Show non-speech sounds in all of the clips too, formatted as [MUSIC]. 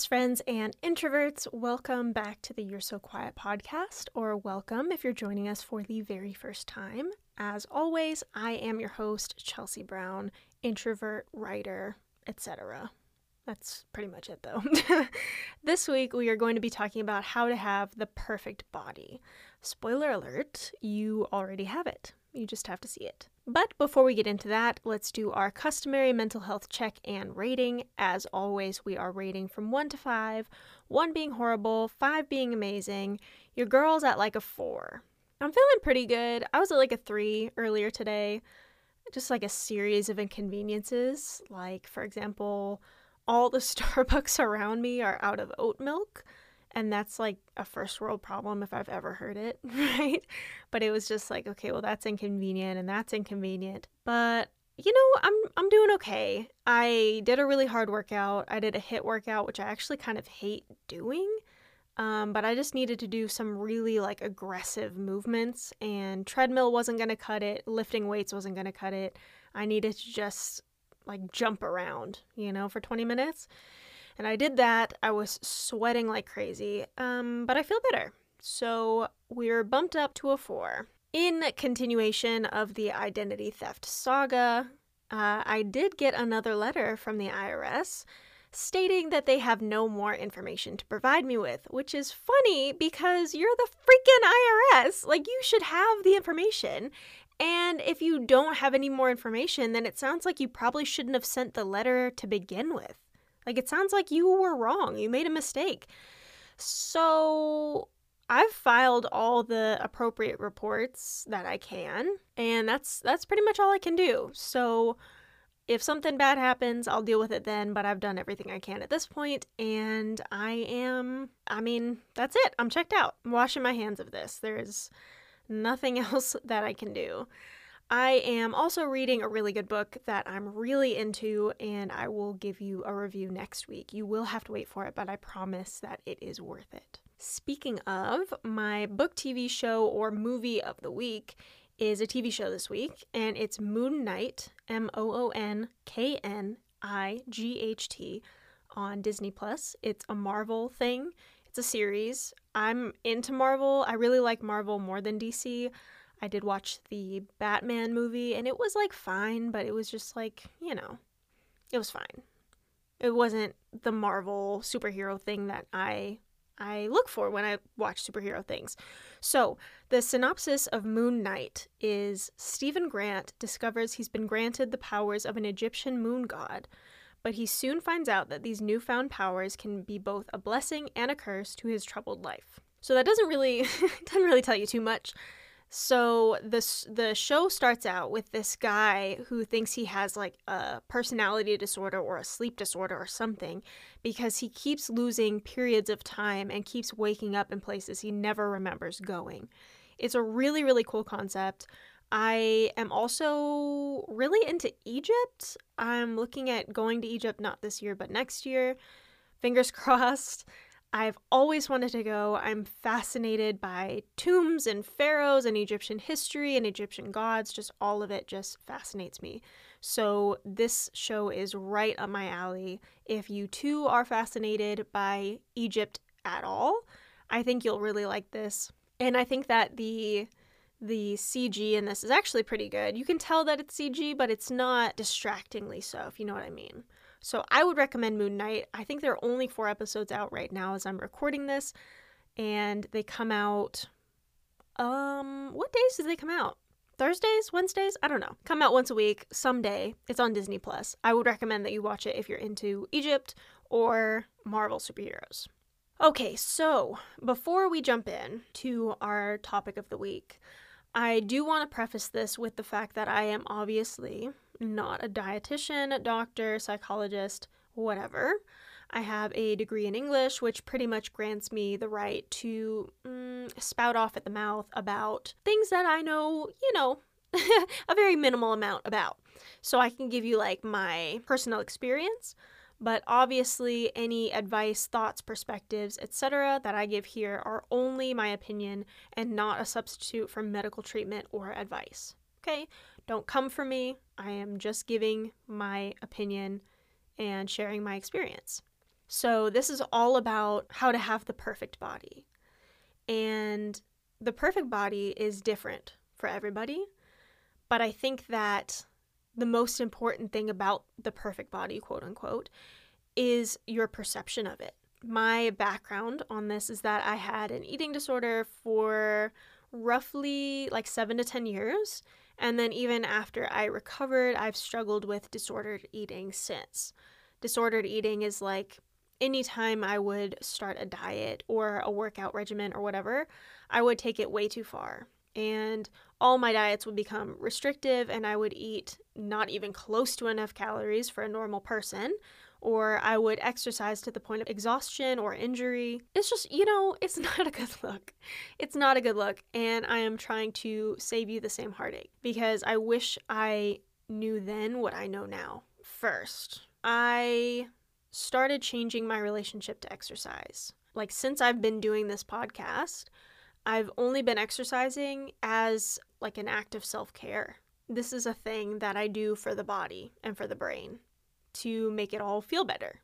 best friends and introverts. Welcome back to the You're So Quiet podcast, or welcome if you're joining us for the very first time. As always, I am your host, Chelsea Brown, introvert, writer, etc. That's pretty much it though. [LAUGHS] this week, we are going to be talking about how to have the perfect body. Spoiler alert, you already have it. You just have to see it. But before we get into that, let's do our customary mental health check and rating. As always, we are rating from 1 to 5, 1 being horrible, 5 being amazing. Your girl's at like a 4. I'm feeling pretty good. I was at like a 3 earlier today. Just like a series of inconveniences. Like, for example, all the [LAUGHS] Starbucks around me are out of oat milk and that's like a first world problem if I've ever heard it, [LAUGHS] right? But it was just like, okay, well that's inconvenient and that's inconvenient. But you know, I'm I'm doing okay. I did a really hard workout. I did a HIIT workout, which I actually kind of hate doing. Um, but I just needed to do some really like aggressive movements, and treadmill wasn't gonna cut it. Lifting weights wasn't gonna cut it. I needed to just like jump around, you know, for 20 minutes. And I did that. I was sweating like crazy, um, but I feel better. So we're bumped up to a four. In continuation of the identity theft saga, uh, I did get another letter from the IRS stating that they have no more information to provide me with, which is funny because you're the freaking IRS. Like, you should have the information. And if you don't have any more information, then it sounds like you probably shouldn't have sent the letter to begin with. Like it sounds like you were wrong. You made a mistake. So I've filed all the appropriate reports that I can, and that's that's pretty much all I can do. So if something bad happens, I'll deal with it then, but I've done everything I can at this point and I am I mean, that's it. I'm checked out. I'm washing my hands of this. There's nothing [LAUGHS] else that I can do. I am also reading a really good book that I'm really into, and I will give you a review next week. You will have to wait for it, but I promise that it is worth it. Speaking of, my book, TV show, or movie of the week is a TV show this week, and it's Moon Knight, M O O N K N I G H T, on Disney Plus. It's a Marvel thing, it's a series. I'm into Marvel. I really like Marvel more than DC. I did watch the Batman movie and it was like fine, but it was just like, you know, it was fine. It wasn't the Marvel superhero thing that I I look for when I watch superhero things. So, the synopsis of Moon Knight is Steven Grant discovers he's been granted the powers of an Egyptian moon god, but he soon finds out that these newfound powers can be both a blessing and a curse to his troubled life. So that doesn't really [LAUGHS] doesn't really tell you too much. So this the show starts out with this guy who thinks he has like a personality disorder or a sleep disorder or something because he keeps losing periods of time and keeps waking up in places he never remembers going. It's a really really cool concept. I am also really into Egypt. I'm looking at going to Egypt not this year but next year. Fingers [LAUGHS] crossed. I've always wanted to go. I'm fascinated by tombs and pharaohs and Egyptian history and Egyptian gods. Just all of it just fascinates me. So, this show is right up my alley. If you too are fascinated by Egypt at all, I think you'll really like this. And I think that the the CG in this is actually pretty good. You can tell that it's CG, but it's not distractingly so, if you know what I mean. So I would recommend Moon Knight. I think there are only four episodes out right now as I'm recording this, and they come out. Um, what days do they come out? Thursdays, Wednesdays? I don't know. Come out once a week, someday. It's on Disney Plus. I would recommend that you watch it if you're into Egypt or Marvel superheroes. Okay, so before we jump in to our topic of the week, I do want to preface this with the fact that I am obviously not a dietitian, doctor, psychologist, whatever. I have a degree in English, which pretty much grants me the right to mm, spout off at the mouth about things that I know, you know, [LAUGHS] a very minimal amount about. So I can give you like my personal experience, but obviously any advice, thoughts, perspectives, etc. that I give here are only my opinion and not a substitute for medical treatment or advice. Okay? Don't come for me. I am just giving my opinion and sharing my experience. So, this is all about how to have the perfect body. And the perfect body is different for everybody. But I think that the most important thing about the perfect body, quote unquote, is your perception of it. My background on this is that I had an eating disorder for roughly like seven to 10 years. And then even after I recovered, I've struggled with disordered eating since. Disordered eating is like anytime I would start a diet or a workout regimen or whatever, I would take it way too far. And all my diets would become restrictive, and I would eat not even close to enough calories for a normal person, or I would exercise to the point of exhaustion or injury. It's just, you know, it's [LAUGHS] not a good look. It's not a good look. And I am trying to save you the same heartache because I wish I knew then what I know now. First, I started changing my relationship to exercise. Like, since I've been doing this podcast, I've only been exercising as like an act of self care. This is a thing that I do for the body and for the brain to make it all feel better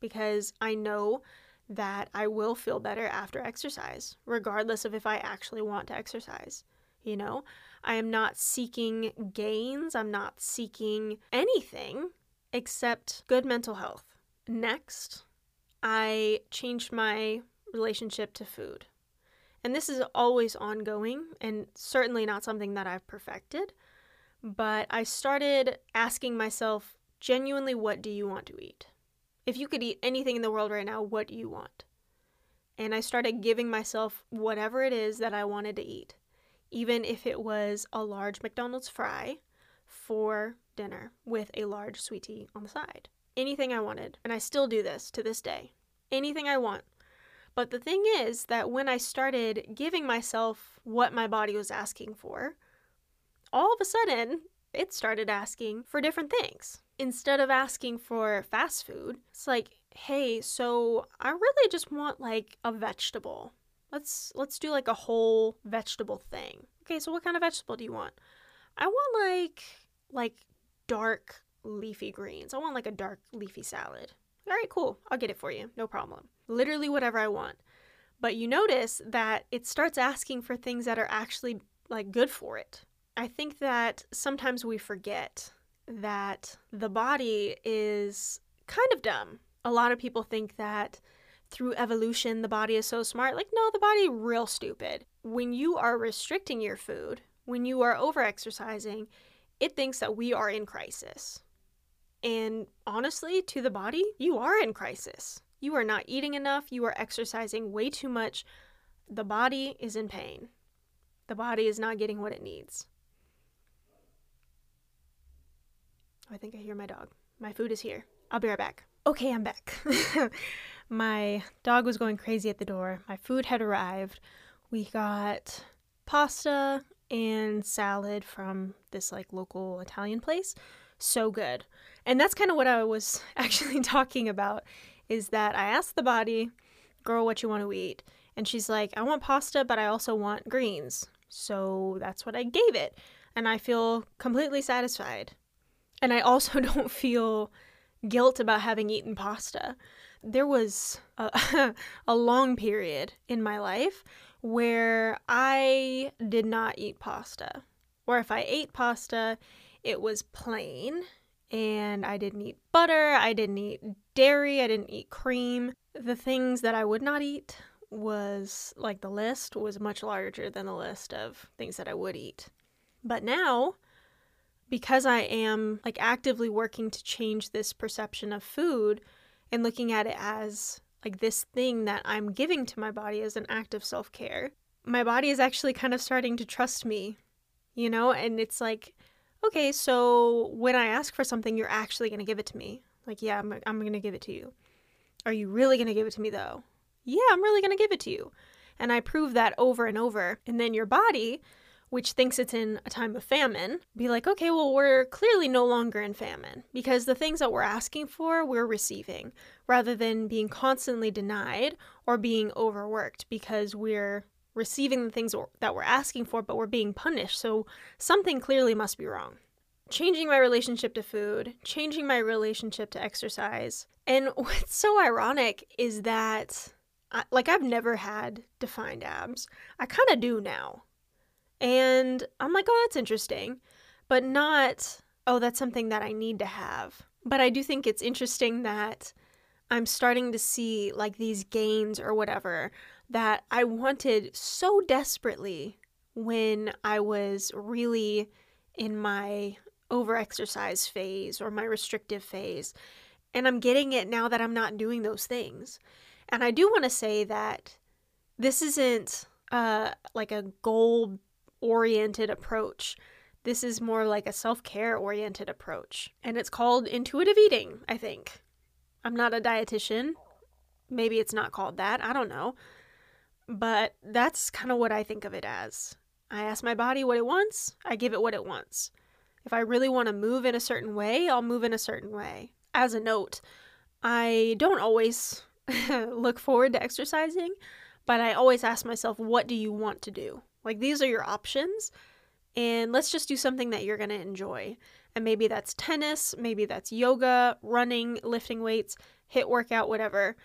because I know that I will feel better after exercise, regardless of if I actually want to exercise. You know, I am not seeking gains, I'm not seeking anything except good mental health. Next, I changed my relationship to food. And this is always ongoing and certainly not something that I've perfected. But I started asking myself genuinely, what do you want to eat? If you could eat anything in the world right now, what do you want? And I started giving myself whatever it is that I wanted to eat, even if it was a large McDonald's fry for dinner with a large sweet tea on the side anything I wanted. And I still do this to this day. Anything I want. But the thing is that when I started giving myself what my body was asking for, all of a sudden it started asking for different things. Instead of asking for fast food, it's like, hey, so I really just want like a vegetable. Let's let's do like a whole vegetable thing. Okay, so what kind of vegetable do you want? I want like like dark leafy greens. I want like a dark leafy salad. All right, cool. I'll get it for you. No problem. Literally whatever I want. But you notice that it starts asking for things that are actually like good for it. I think that sometimes we forget that the body is kind of dumb. A lot of people think that through evolution the body is so smart. Like no, the body real stupid. When you are restricting your food, when you are over exercising, it thinks that we are in crisis. And honestly, to the body, you are in crisis. You are not eating enough, you are exercising way too much. The body is in pain. The body is not getting what it needs. I think I hear my dog. My food is here. I'll be right back. Okay, I'm back. [LAUGHS] my dog was going crazy at the door. My food had arrived. We got pasta and salad from this like local Italian place. So good. And that's kind of what I was [LAUGHS] actually talking about is that I asked the body, girl, what you want to eat? And she's like, I want pasta, but I also want greens. So that's what I gave it. And I feel completely satisfied. And I also [LAUGHS] don't feel guilt about having eaten pasta. There was a, [LAUGHS] a long period in my life where I did not eat pasta. Or if I ate pasta, it was plain and I didn't eat butter, I didn't eat dairy, I didn't eat cream. The things that I would not eat was like the list was much larger than the list of things that I would eat. But now, because I am like actively working to change this perception of food and looking at it as like this thing that I'm giving to my body as an act of self care, my body is actually kind of starting to trust me, you know? And it's like, okay, so when I ask for something, you're actually going to give it to me. Like, yeah, I'm, I'm going to give it to you. Are you really going to give it to me, though? Yeah, I'm really going to give it to you. And I prove that over and over. And then your body, which thinks it's in a time of famine, be like, okay, well, we're clearly no longer in famine because the things that we're asking for, we're receiving rather than being constantly denied or being overworked because we're receiving the things that we're asking for, but we're being punished. So something clearly must be wrong. changing my relationship to food, changing my relationship to exercise. And [LAUGHS] what's so ironic is that, like, I've never had defined abs. I kind of do now. And I'm like, oh, that's interesting, but not, oh, that's something that I need to have. But I do think it's interesting that I'm starting to see like these gains or whatever that I wanted so desperately when I was really in my overexercise phase or my restrictive phase. And I'm getting it now that I'm not doing those things. And I do want to say that this isn't uh, like a goal oriented approach. This is more like a self care oriented approach. And it's called intuitive eating, I think. I'm not a dietitian. Maybe it's not called that. I don't know. But that's kind of what I think of it as. I ask my body what it wants, I give it what it wants. If I really want to move in a certain way, I'll move in a certain way. As a note, I don't always [LAUGHS] look forward to exercising, but I always ask myself, what do you want to do? Like, these are your options, and let's just do something that you're going to enjoy. And maybe that's tennis, maybe that's yoga, running, lifting weights, HIIT workout, whatever.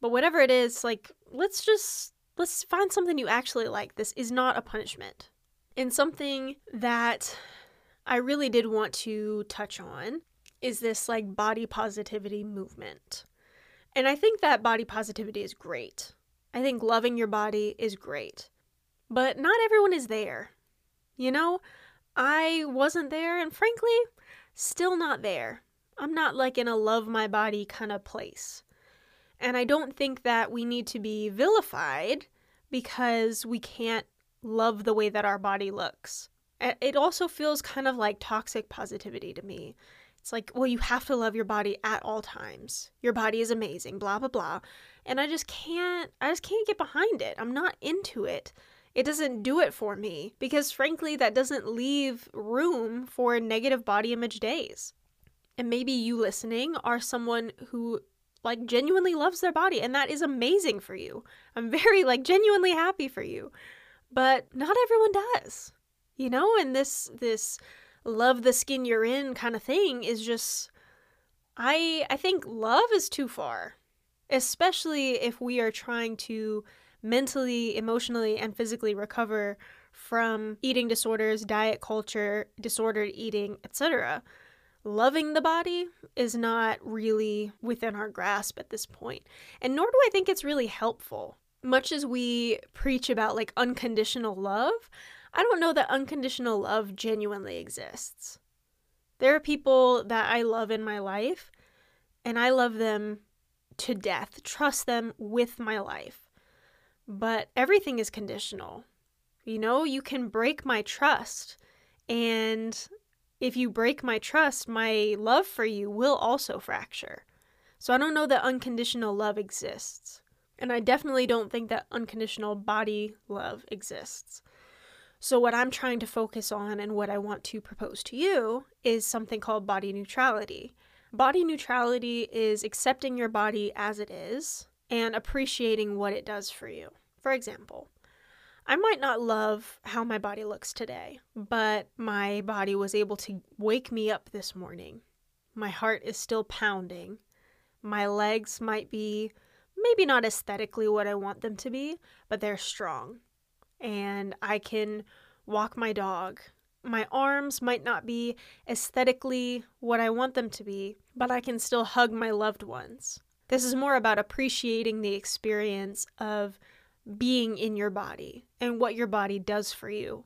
But whatever it is, like, let's just let's find something you actually like. This is not a punishment. And something that I really did want to touch on is this like body positivity movement. And I think that body positivity is great. I think loving your body is great. But not everyone is there. You know, I wasn't there, and frankly, still not there. I'm not like in a love my body kind of place. And I don't think that we need to be vilified because we can't love the way that our body looks. It also feels kind of like toxic positivity to me. It's like, well, you have to love your body at all times. Your body is amazing, blah, blah, blah. And I just can't, I just can't get behind it. I'm not into it. It doesn't do it for me because, frankly, that doesn't leave room for negative body image days. And maybe you listening are someone who like genuinely loves their body and that is amazing for you. I'm very like genuinely happy for you. But not everyone does. You know, and this this love the skin you're in kind of thing is just I I think love is too far. Especially if we are trying to mentally, emotionally and physically recover from eating disorders, diet culture, disordered eating, etc loving the body is not really within our grasp at this point. And nor do I think it's really helpful. Much as we preach about like unconditional love, I don't know that unconditional love genuinely exists. There are people that I love in my life, and I love them to death, trust them with my life. But everything is conditional. You know, you can break my trust, and if you break my trust, my love for you will also fracture. So I don't know that unconditional love exists. And I definitely don't think that unconditional body love exists. So, what I'm trying to focus on and what I want to propose to you is something called body neutrality. Body neutrality is accepting your body as it is and appreciating what it does for you. For example, I might not love how my body looks today, but my body was able to wake me up this morning. My heart is still pounding. My legs might be maybe not aesthetically what I want them to be, but they're strong. And I can walk my dog. My arms might not be aesthetically what I want them to be, but I can still hug my loved ones. This is more about appreciating the experience of being in your body and what your body does for you.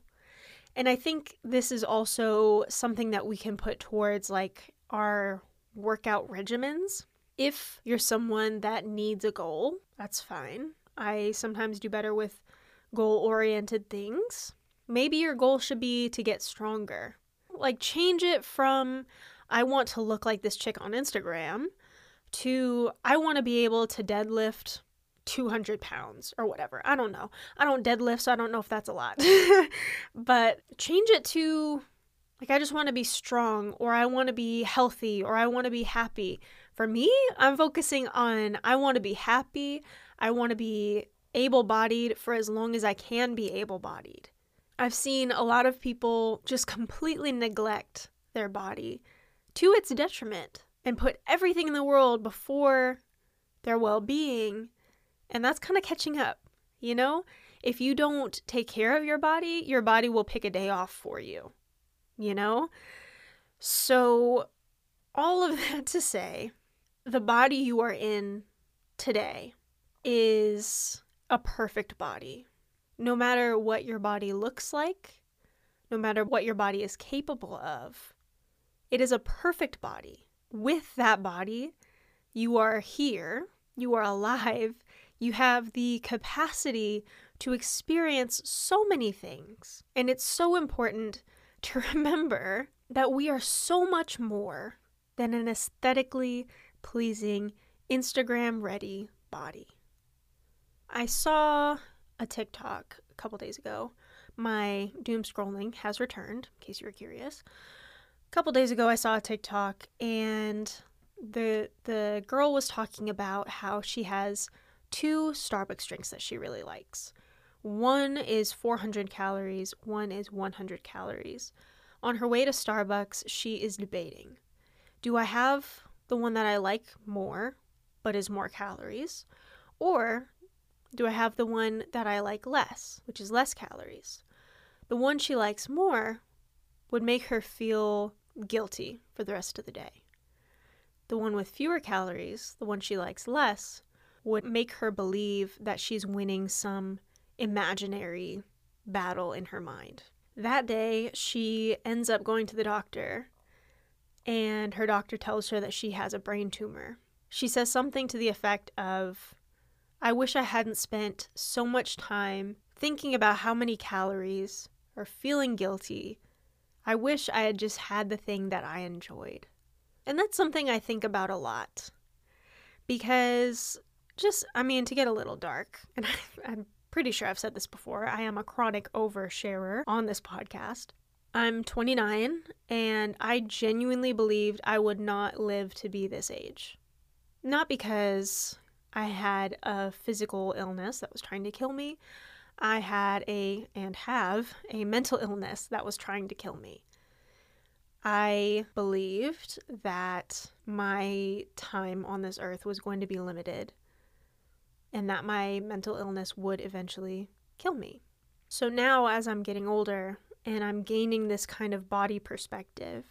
And I think this is also something that we can put towards like our workout regimens. If you're someone that needs a goal, that's fine. I sometimes do better with goal oriented things. Maybe your goal should be to get stronger. Like, change it from, I want to look like this chick on Instagram, to, I want to be able to deadlift 200 pounds or whatever. I don't know. I don't deadlift, so I don't know if that's a lot. [LAUGHS] but change it to like, I just want to be strong, or I want to be healthy, or I want to be happy. For me, I'm focusing on I want to be happy. I want to be able bodied for as long as I can be able bodied. I've seen a lot of people just completely neglect their body to its detriment and put everything in the world before their well being. And that's kind of catching up, you know? If you don't take care of your body, your body will pick a day off for you, you know? So, all of [LAUGHS] that to say, the body you are in today is a perfect body. No matter what your body looks like, no matter what your body is capable of, it is a perfect body. With that body, you are here, you are alive, you have the capacity to experience so many things. And it's so important [LAUGHS] to remember that we are so much more than an aesthetically pleasing, Instagram ready body. I saw a TikTok a couple days ago. My doom scrolling has returned, in case you were curious A couple days ago I saw a TikTok and the the girl was talking about how she has two Starbucks drinks that she really likes. One is 400 calories, one is 100 calories. On her way to Starbucks, she is debating. Do I have the one that I like more but is more calories or do I have the one that I like less, which is less calories? The one she likes more would make her feel guilty for the rest of the day. The one with fewer calories, the one she likes less, would make her believe that she's winning some imaginary battle in her mind. That day, she ends up going to the doctor, and her doctor tells her that she has a brain tumor. She says something to the effect of, I wish I hadn't spent so much time thinking about how many calories or feeling guilty I wish I had just had the thing that I enjoyed. And that's something I think about a lot. Because, just, I mean, to get a little dark, [LAUGHS] and I, am pretty sure I've said this before, I am a chronic oversharer on this podcast. I'm 29, and I genuinely believed I would not live to be this age. Not because I had a physical illness that was trying to kill me, I had a, and have, a mental illness that was trying to kill me. I believed that my time on this earth was going to be limited and that my mental illness would eventually kill me. So now, as I'm getting older and I'm gaining this kind of body perspective,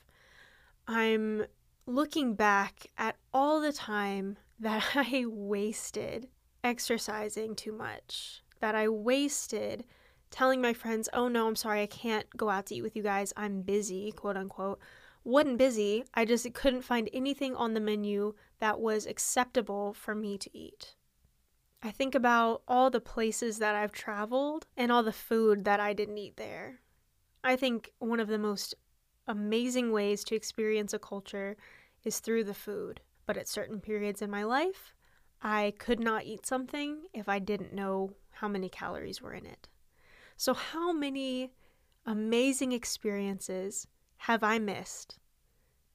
I'm looking back at all the time [LAUGHS] that I wasted exercising too much, that I wasted telling my friends, oh no, I'm sorry, I can't go out to eat with you guys. I'm busy, quote unquote. Wasn't busy. I just couldn't find anything on the menu that was acceptable for me to eat. I think about all the places that I've traveled and all the food that I didn't eat there. I think one of the most amazing ways to experience a culture is through the food. But at certain periods in my life, I could not eat something if I didn't know how many calories were in it. So, how many amazing experiences have I missed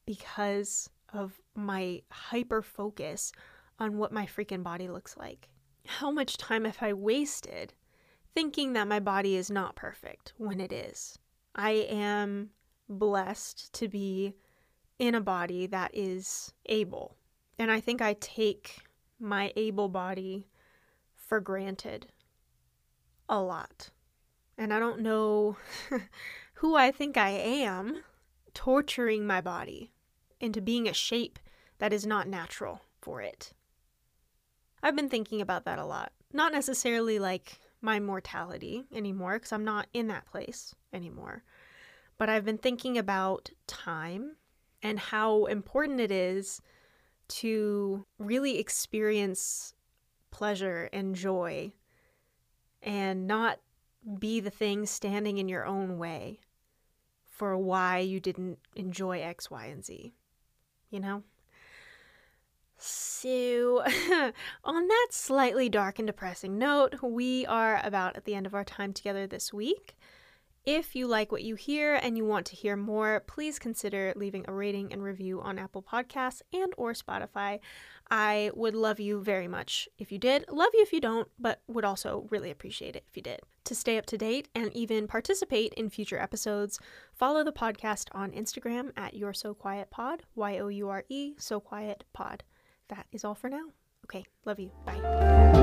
because of my hyper focus on what my freaking body looks like? How much time have I wasted thinking that my body is not perfect when it is? I am blessed to be in a body that is able. And I think I take my able body for granted a lot. And I don't know [LAUGHS] who I think I am torturing my body into being a shape that is not natural for it. I've been thinking about that a lot. Not necessarily like my mortality anymore, because I'm not in that place anymore. But I've been thinking about time and how important it is to really experience pleasure and joy and not be the thing standing in your own way for why you didn't enjoy X, Y, and Z. You know? So, [LAUGHS] on that slightly dark and depressing note, we are about at the end of our time together this week. If you like what you hear and you want to hear more, please consider leaving a rating and review on Apple Podcasts and or Spotify. I would love you very much if you did. Love you if you don't, but would also really appreciate it if you did. To stay up to date and even participate in future episodes, follow the podcast on Instagram at You're So Quiet Pod, Y O U R E, So Quiet Pod. That is all for now. Okay, love you. Bye.